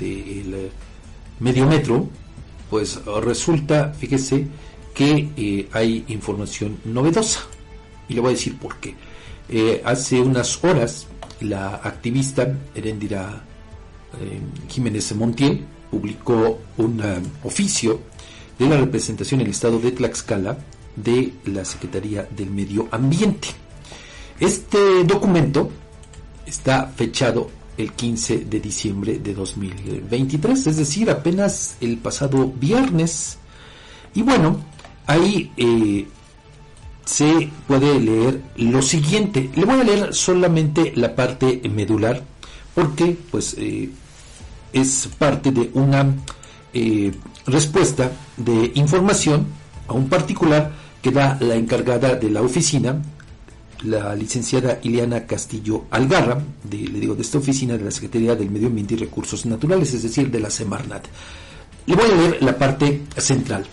del eh, medio metro, pues resulta, fíjese, que eh, hay información novedosa. Y le voy a decir por qué. Eh, hace unas horas, la activista Herendira Jiménez Montiel publicó un oficio de la representación en el estado de Tlaxcala de la Secretaría del Medio Ambiente. Este documento está fechado el 15 de diciembre de 2023, es decir, apenas el pasado viernes. Y bueno, ahí eh, se puede leer lo siguiente. Le voy a leer solamente la parte medular porque pues eh, es parte de una eh, respuesta de información a un particular que da la encargada de la oficina la licenciada Ileana Castillo Algarra, de, le digo, de esta oficina de la Secretaría del Medio Ambiente y Recursos Naturales, es decir, de la Semarnat. Le voy a leer la parte central.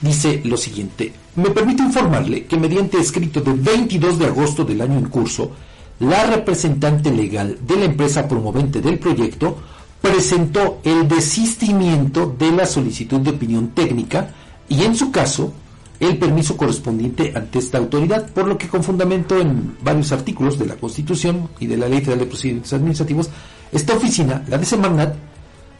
Dice lo siguiente, me permite informarle que mediante escrito de 22 de agosto del año en curso, la representante legal de la empresa promovente del proyecto presentó el desistimiento de la solicitud de opinión técnica y en su caso el permiso correspondiente ante esta autoridad, por lo que con fundamento en varios artículos de la Constitución y de la Ley Federal de Procedimientos Administrativos, esta oficina, la de Semarnat,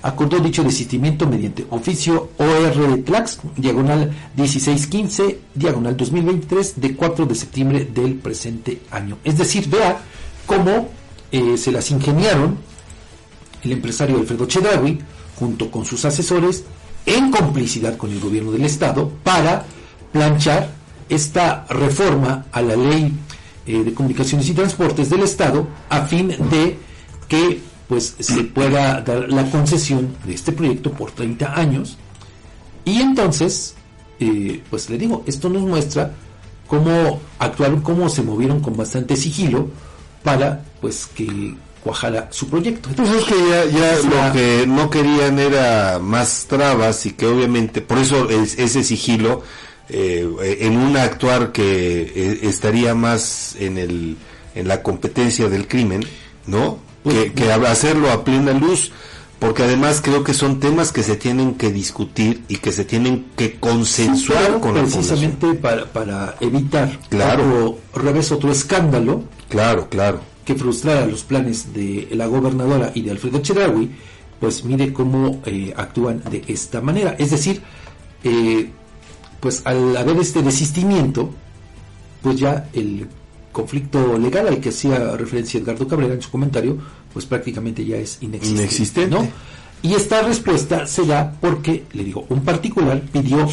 acordó dicho desistimiento mediante oficio OR Tlax, diagonal 1615, diagonal 2023, de 4 de septiembre del presente año. Es decir, vea cómo eh, se las ingeniaron el empresario Alfredo Chedraui, junto con sus asesores, en complicidad con el gobierno del Estado, para planchar esta reforma a la ley eh, de comunicaciones y transportes del Estado a fin de que pues se pueda dar la concesión de este proyecto por 30 años y entonces eh, pues le digo esto nos muestra cómo actuaron cómo se movieron con bastante sigilo para pues que cuajara su proyecto. Entonces es que ya, lo que no querían era más trabas y que obviamente por eso ese sigilo eh, en un actuar que eh, estaría más en, el, en la competencia del crimen, ¿no? Que, que hacerlo a plena luz, porque además creo que son temas que se tienen que discutir y que se tienen que consensuar con precisamente para, para evitar claro. otro revés, otro escándalo. Claro, claro. Que frustrara los planes de la gobernadora y de Alfredo Chedraui, pues mire cómo eh, actúan de esta manera. Es decir, eh, pues al haber este desistimiento, pues ya el conflicto legal al que hacía referencia Edgardo Cabrera en su comentario, pues prácticamente ya es inexistente. ¿no? Y esta respuesta se da porque, le digo, un particular pidió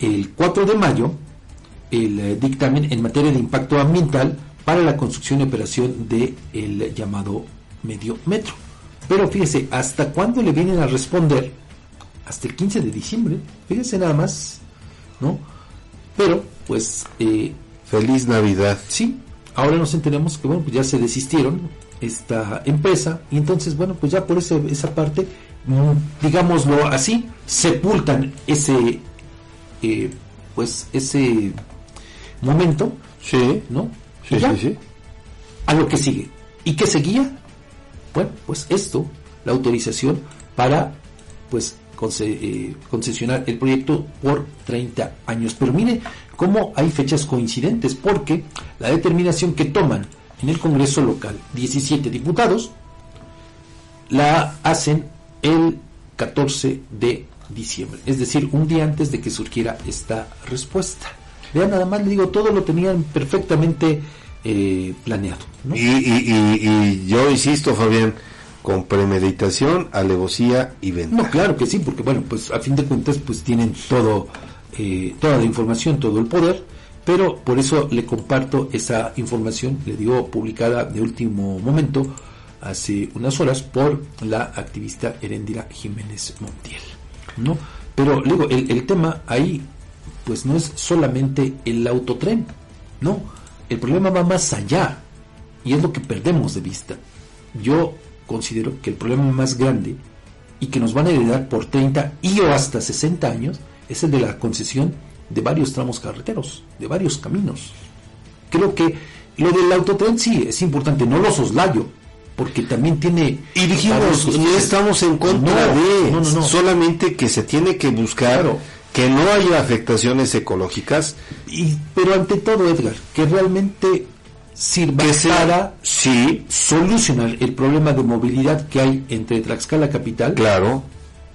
el 4 de mayo el eh, dictamen en materia de impacto ambiental para la construcción y operación del el llamado medio metro. Pero fíjese, ¿hasta cuándo le vienen a responder? Hasta el 15 de diciembre. Fíjese nada más ¿no? Pero, pues... Eh, Feliz Navidad. Sí, ahora nos enteramos que, bueno, pues ya se desistieron esta empresa y entonces, bueno, pues ya por esa parte, mm, digámoslo así, sepultan ese, eh, pues ese momento, sí, ¿no? Sí, sí, sí. A lo que sigue. ¿Y qué seguía? Bueno, pues esto, la autorización para, pues, concesionar el proyecto por 30 años. Pero mire cómo hay fechas coincidentes, porque la determinación que toman en el Congreso local 17 diputados la hacen el 14 de diciembre, es decir, un día antes de que surgiera esta respuesta. Vean, nada más le digo, todo lo tenían perfectamente eh, planeado. y, yo insisto, Fabián, con premeditación, alevosía y venta. No, claro que sí, porque bueno, pues a fin de cuentas pues tienen todo, eh, toda la información, todo el poder, pero por eso le comparto esa información, le digo publicada de último momento, hace unas horas, por la activista Herendira Jiménez Montiel, ¿no? Pero luego el, el tema ahí, pues no es solamente el autotren, no, el problema va más allá, y es lo que perdemos de vista. Yo considero que el problema más grande y que nos van a heredar por 30 y o hasta 60 años es el de la concesión de varios tramos carreteros, de varios caminos. Creo que lo del autotren sí es importante, no lo soslayo, porque también tiene... Y dijimos, no estamos en contra de, solamente que se tiene que buscar que no haya afectaciones ecológicas. Y, pero ante todo, Edgar, que realmente sirva para sí. solucionar el problema de movilidad que hay entre Tlaxcala capital claro.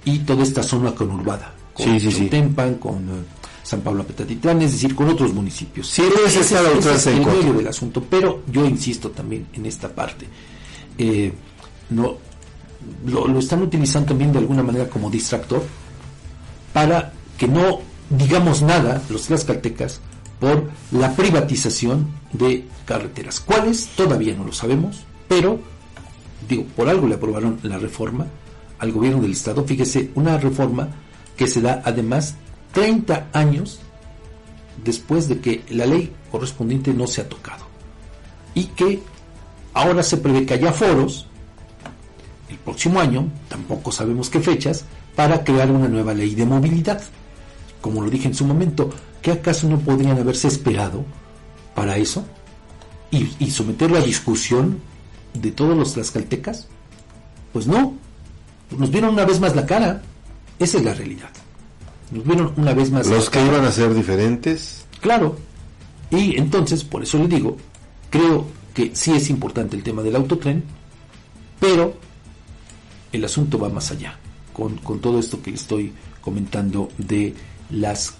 y toda esta zona conurbada, con sí, Tempan, con eh, San Pablo Petatitlán, es decir, con otros municipios. Sí, ese, es, el medio del asunto, pero yo insisto también en esta parte eh, no, lo, están utilizando también de alguna manera como distractor para que no digamos nada los tlaxcaltecas por la privatización de carreteras. ¿Cuáles? Todavía no lo sabemos, pero digo, por algo le aprobaron la reforma al gobierno del estado. Fíjese, una reforma que se da además 30 años después de que la ley correspondiente no se ha tocado y que Ahora se prevé que haya foros el próximo año, tampoco sabemos qué fechas, para crear una nueva ley de movilidad. Como lo dije en su momento, ¿qué acaso no podrían haberse esperado para eso? Y, someterlo a discusión de todos los tlaxcaltecas? Pues no, nos vieron una vez más la cara, esa es la realidad. Nos vieron una vez más. Los que iban a ser diferentes. Claro. Y entonces, por eso le digo, creo que sí es importante el tema del autotren, pero el asunto va más allá, con, con todo esto que le estoy comentando de las